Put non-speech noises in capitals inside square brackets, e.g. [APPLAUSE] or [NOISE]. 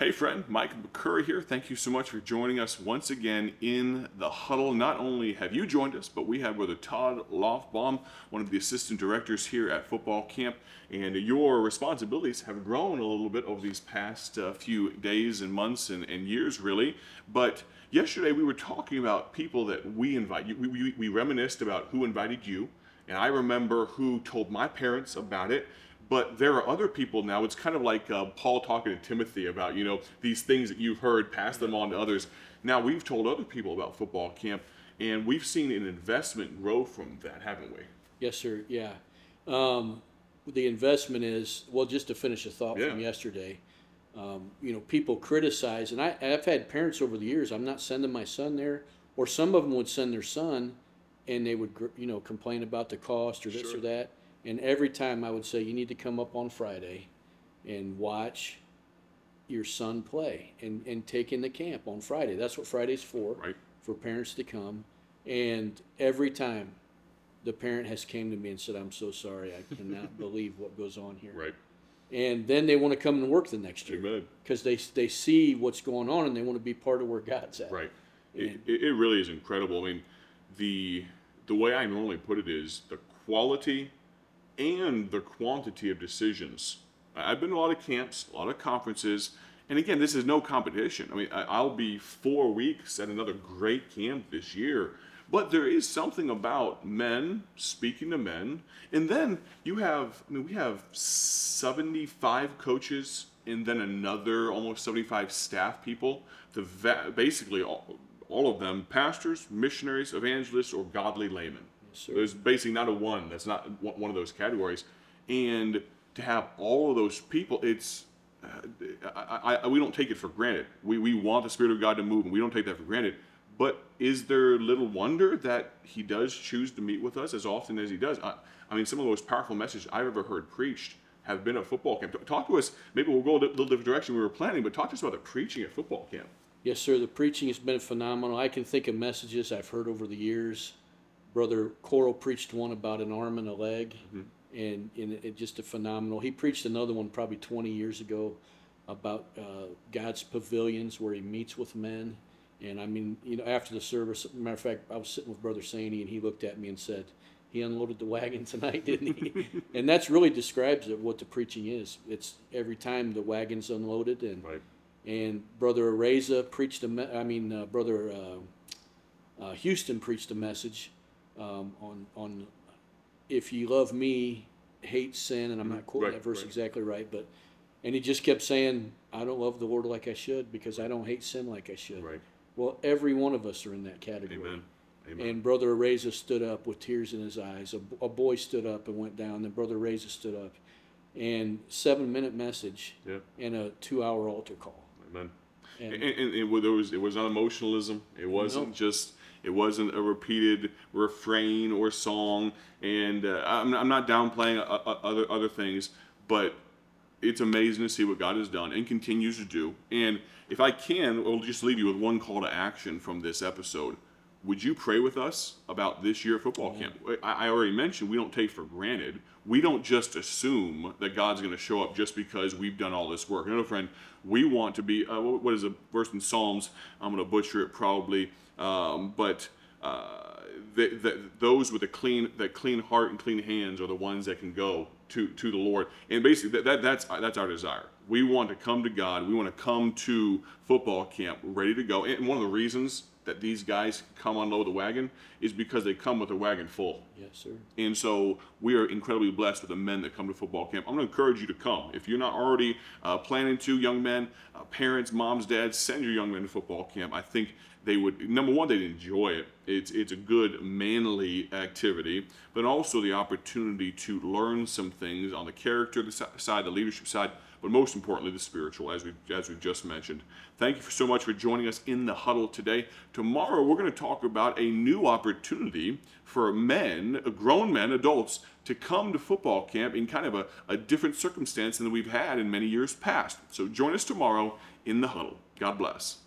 Hey, friend, Mike McCurry here. Thank you so much for joining us once again in the huddle. Not only have you joined us, but we have Brother Todd Lofbaum, one of the assistant directors here at football camp. And your responsibilities have grown a little bit over these past uh, few days and months and, and years, really. But yesterday we were talking about people that we invite. We, we, we reminisced about who invited you. And I remember who told my parents about it but there are other people now. It's kind of like uh, Paul talking to Timothy about, you know, these things that you've heard, pass them on to others. Now we've told other people about football camp, and we've seen an investment grow from that, haven't we? Yes, sir. Yeah. Um, the investment is well. Just to finish a thought Yeah. from yesterday, um, you know, people criticize, and I, I've had parents over the years. I'm not sending my son there, or some of them would send their son, and they would, you know, complain about the cost or this Sure. or that. And every time I would say, you need to come up on Friday, and watch your son play, and and take in the camp on Friday. That's what Friday's for Right. for parents to come and every time the parent has came to me and said i'm so sorry i cannot [LAUGHS] believe what goes on here Right. and then they want to come and work the next year because they, they see what's going on and they want to be part of where god's at Right. It, it it really is incredible. I mean, the the way I normally put it is the quality and the quantity of decisions. I've been to a lot of camps, a lot of conferences, and again, this is no competition. I mean, I'll be four weeks at another great camp this year, but there is something about men speaking to men, and then you have, I mean, we have seventy-five coaches, and then another almost seventy-five staff people. The va- basically all, all of them pastors, missionaries, evangelists, or godly laymen. Sir. There's basically not a one that's not one one of those categories, and to have all of those people, it's uh, I, I, we don't take it for granted. We we want the Spirit of God to move, and we don't take that for granted. But is there little wonder that He does choose to meet with us as often as He does? I, I mean, some of the most powerful messages I've ever heard preached have been at football camp. Talk to us. Maybe we'll go a little different direction we were planning, but talk to us about the preaching at football camp. yes sir the preaching has been phenomenal i can think of messages i've heard over the years brother coral preached one about an arm and a leg and, and it, it just a phenomenal he preached another one probably 20 years ago about uh, god's pavilions where he meets with men and i mean you know after the service matter of fact i was sitting with brother saney and he looked at me and said he unloaded the wagon [LAUGHS] tonight didn't he? [LAUGHS] And that's really describes it, what the preaching is. It's every time the wagon's unloaded and Right. and Brother Areza preached a me- I mean, uh, Brother uh, uh, Houston preached a message um, on on if you love me, hate sin, and I'm not quoting Right, that verse right. exactly right, but and he just kept saying, I don't love the Lord like I should because I don't hate sin like I should. Right. Well, every one of us are in that category. Amen. Amen. And Brother Areza stood up with tears in his eyes. A, a boy stood up and went down. Then Brother Areza stood up, and seven minute message yeah. and a two hour altar call. Amen. And- And, and, it, was- there was it was not emotionalism. It wasn't No. just it wasn't a repeated refrain or song. And uh, I'm, I'm not downplaying uh, uh, other other things, but it's amazing to see what God has done and continues to do. And if I can, I'll just leave you with one call to action from this episode. Would you pray with us about this year football camp? I, I already mentioned we don't take for granted. We don't just assume that God's going to show up just because we've done all this work. You No, friend, we want to be. Uh, what is a verse in Psalms? I'm going to butcher it probably, um, but uh, those with a clean that clean heart and clean hands are the ones that can go to to the Lord. And basically, that, that that's that's our desire. We want to come to God. We want to come to football camp ready to go. And one of the reasons that these guys come unload the wagon is because they come with a wagon full. Yes, sir. And so we are incredibly blessed with the men that come to football camp. I'm going to encourage you to come. If you're not already uh, planning to, young men, uh, parents, moms, dads, send your young men to football camp. I think they would, number one, they'd enjoy it. It's, it's a good, manly activity, but also the opportunity to learn some things on the character side, the leadership side, but most importantly, the spiritual, as we as we've just mentioned. Thank you so much for joining us in the huddle today. Tomorrow, we're going to talk about a new opportunity for men, grown men, adults, to come to football camp in kind of a, a different circumstance than we've had in many years past. So join us tomorrow in the huddle. God bless.